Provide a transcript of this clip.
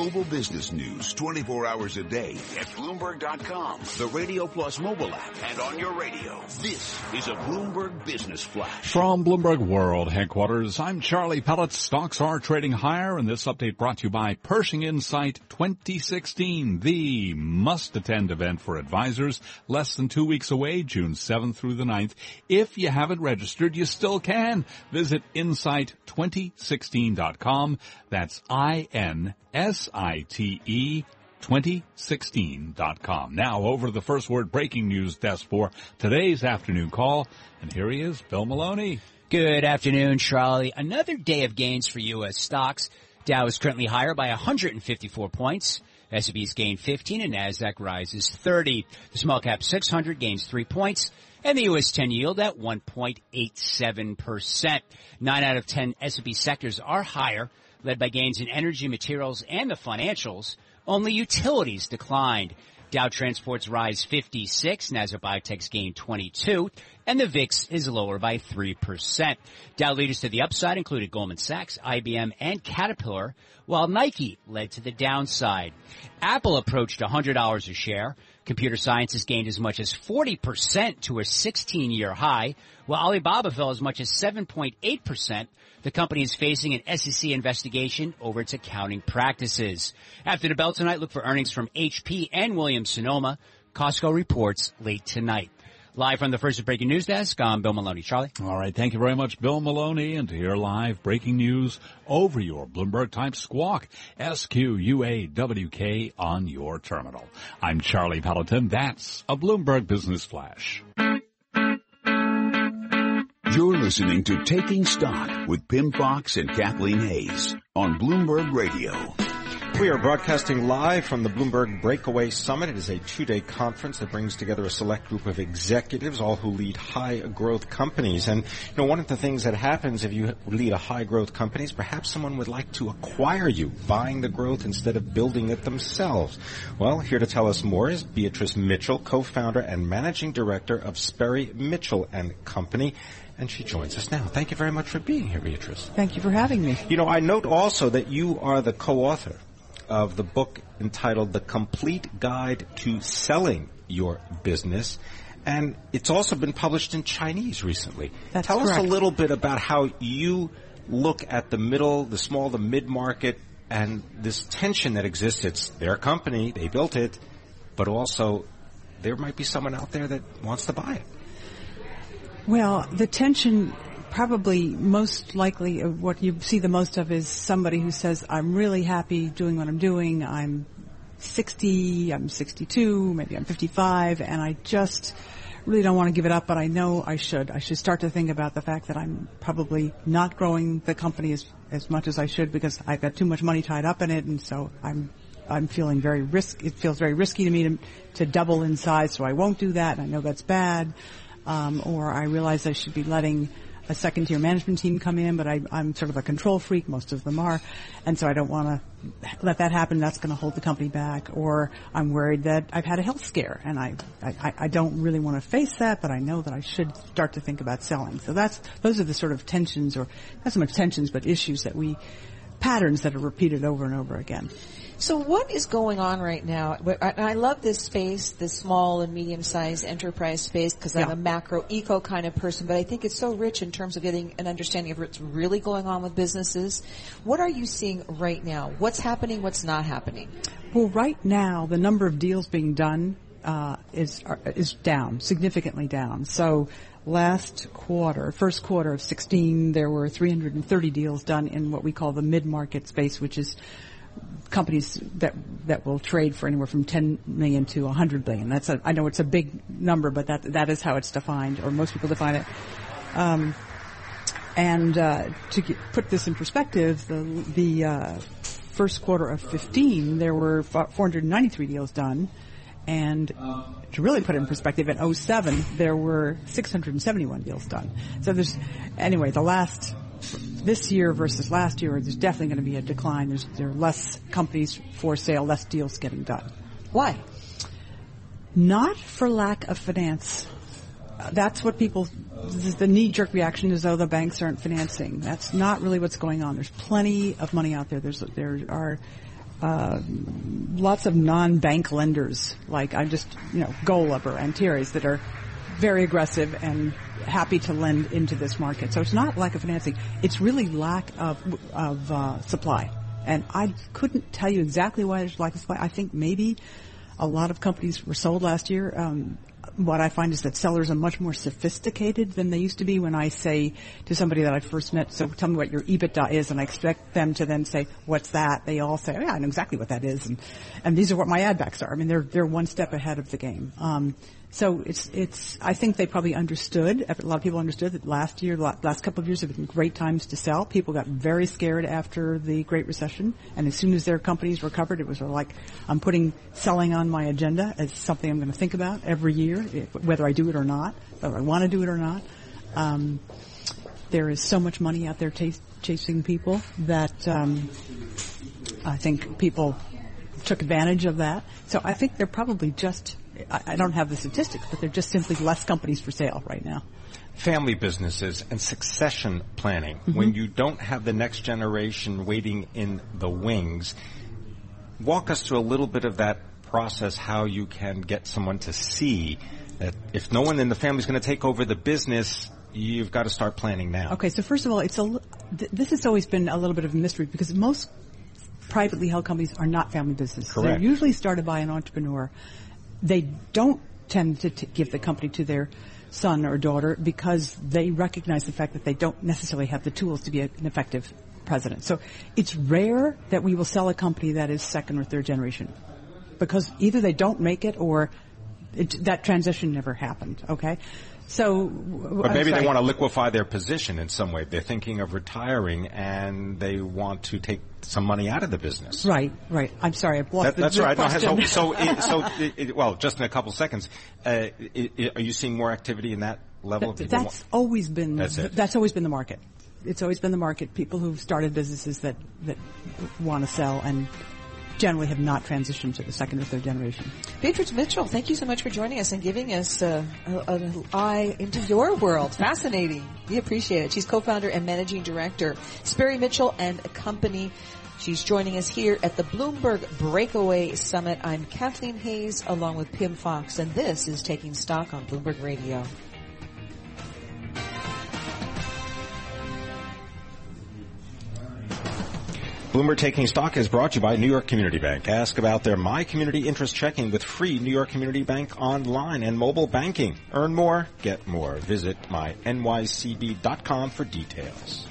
global business news 24 hours a day at Bloomberg.com, the Radio Plus mobile app, and on your radio. This is a Bloomberg Business Flash. From Bloomberg World headquarters, I'm Charlie Pellett. Stocks are trading higher, and this update brought to you by Pershing Insight 2016, the must-attend event for advisors. Less than two weeks away, June 7th through the 9th. If you haven't registered, you still can. Visit insight2016.com. That's I-N-S-I-T-E 2016.com. Now over to the first word breaking news desk for today's afternoon call. And here he is, Bill Maloney. Good afternoon, Charlie. Another day of gains for U.S. stocks. Dow is currently higher by 154 points. S&P's gained 15 and NASDAQ rises 30. The small cap 600 gains 3 points and the U.S. 10 yield at 1.87%. 9 out of 10 S&P sectors are higher, led by gains in energy, materials, and the financials. Only utilities declined. Dow Transports rise 56, Nasdaq Biotech's gain 22, and the VIX is lower by 3%. Dow leaders to the upside included Goldman Sachs, IBM, and Caterpillar, while Nike led to the downside. Apple approached $100 a share. Computer Sciences has gained as much as 40% to a 16-year high, while Alibaba fell as much as 7.8%. The company is facing an SEC investigation over its accounting practices. After the bell tonight, look for earnings from HP and Williams Sonoma. Costco reports late tonight. Live from the first breaking news desk, I'm Bill Maloney. Charlie. All right. Thank you very much, Bill Maloney. And to hear live breaking news over your Bloomberg type squawk, S-Q-U-A-W-K on your terminal. I'm Charlie Pelleton. That's a Bloomberg Business Flash. You're listening to Taking Stock with Pimm Fox and Kathleen Hays on Bloomberg Radio. We are broadcasting live from the Bloomberg Breakaway Summit. It is a two-day conference that brings together a select group of executives, all who lead high growth companies. And, you know, one of the things that happens if you lead a high growth company is perhaps someone would like to acquire you, buying the growth instead of building it themselves. Well, here to tell us more is Beatrice Mitchell, co-founder and managing director of Sperry Mitchell and Company and she joins us now. Thank you very much for being here, Beatrice. Thank you for having me. You know, I note also that you are the co-author of the book entitled The Complete Guide to Selling Your Business. And it's also been published in Chinese recently. That's Tell correct. us a little bit about how you look at the middle, the small, the mid-market, and this tension that exists. It's their company, they built it, but also there might be someone out there that wants to buy it. Well, the tension probably most likely of what you see the most of is somebody who says, I'm really happy doing what I'm doing. I'm 60, I'm 62, maybe I'm 55, and I just really don't want to give it up, but I know I should. I should start to think about the fact that I'm probably not growing the company as, as much as I should because I've got too much money tied up in it, and so I'm I'm feeling very risk. It feels very risky to me to, to double in size, so I won't do that. I know that's bad. Um, or I realize I should be letting a second tier management team come in, but I, I'm sort of a control freak. Most of them are, and so I don't want to let that happen. That's going to hold the company back. Or I'm worried that I've had a health scare, and I, I I don't really want to face that, but I know that I should start to think about selling. So that's those are the sort of tensions, or not so much tensions, but issues that we patterns that are repeated over and over again. So what is going on right now? I love this space, this small and medium-sized enterprise space, because I'm Yeah. a macro eco kind of person, but I think it's so rich in terms of getting an understanding of what's really going on with businesses. What are you seeing right now? What's happening? What's not happening? Well, right now, the number of deals being done uh, is are, is down significantly down. So last quarter, first quarter of 16, there were 330 deals done in what we call the mid-market space, which is companies that that will trade for anywhere from 10 million to 100 billion. That's a, I know it's a big number, but that that is how it's defined, or most people define it. Um, and uh, to get, put this in perspective, the the uh, first quarter of 15, there were 493 deals done, and to really put it in perspective, in 07, there were 671 deals done. So there's anyway the last this year versus last year, there's definitely going to be a decline. There's there are less companies for sale, less deals getting done. Why? Not for lack of finance. That's what people, the knee-jerk reaction is, oh, the banks aren't financing. That's not really what's going on. There's plenty of money out there. There's, there are uh, lots of non-bank lenders, like I just, you know, Golub or Antares that are very aggressive and happy to lend into this market. So it's not lack of financing; it's really lack of of uh, supply. And I couldn't tell you exactly why there's lack of supply. I think maybe a lot of companies were sold last year. Um, what I find is that sellers are much more sophisticated than they used to be when I say to somebody that I first met, so tell me what your EBITDA is, and I expect them to then say, what's that? They all say, oh, yeah, I know exactly what that is, and, and these are what my add backs are. I mean, they're, they're one step ahead of the game. Um, so it's it's. I think they probably understood. A lot of people understood that last year, last couple of years have been great times to sell. People got very scared after the Great Recession, and as soon as their companies recovered, it was sort of like I'm putting selling on my agenda as something I'm going to think about every year, whether I do it or not, whether I want to do it or not. Um, there is so much money out there t- chasing people that um, I think people took advantage of that. So I think they're probably just I, don't have the statistics, but they're just simply less companies for sale right now. Family businesses and succession planning. Mm-hmm. When you don't have the next generation waiting in the wings, walk us through a little bit of that process, how you can get someone to see that if no one in the family is going to take over the business, you've got to start planning now. Okay, so first of all, it's a, this has always been a little bit of a mystery because most privately held companies are not family businesses. Correct. They're usually started by an entrepreneur they don't tend to t- give the company to their son or daughter because they recognize the fact that they don't necessarily have the tools to be an effective president. So it's rare that we will sell a company that is second or third generation because either they don't make it or it, that transition never happened. Okay, so, but maybe they want to liquefy their position in some way. They're thinking of retiring and they want to take some money out of the business. Right, right. I'm sorry, I lost that, the, That's the right. Question. No, so, so, it, so it, well, just in a couple seconds, uh, it, are you seeing more activity in that level? That, that's want? always been. That's it. That's always been the market. It's always been the market. People who've started businesses that that want to sell and generally have not transitioned to the second or third generation. Beatrice Mitchell, thank you so much for joining us and giving us uh, an eye into your world. Fascinating. We appreciate it. She's co-founder and managing director, Sperry Mitchell and Company. She's joining us here at the Bloomberg Breakaway Summit. I'm Kathleen Hays along with Pimm Fox and this is Taking Stock on Bloomberg Radio. Bloomberg Taking Stock is brought to you by New York Community Bank. Ask about their My Community Interest Checking with free New York Community Bank online and mobile banking. Earn more, get more. Visit mynycb.com for details.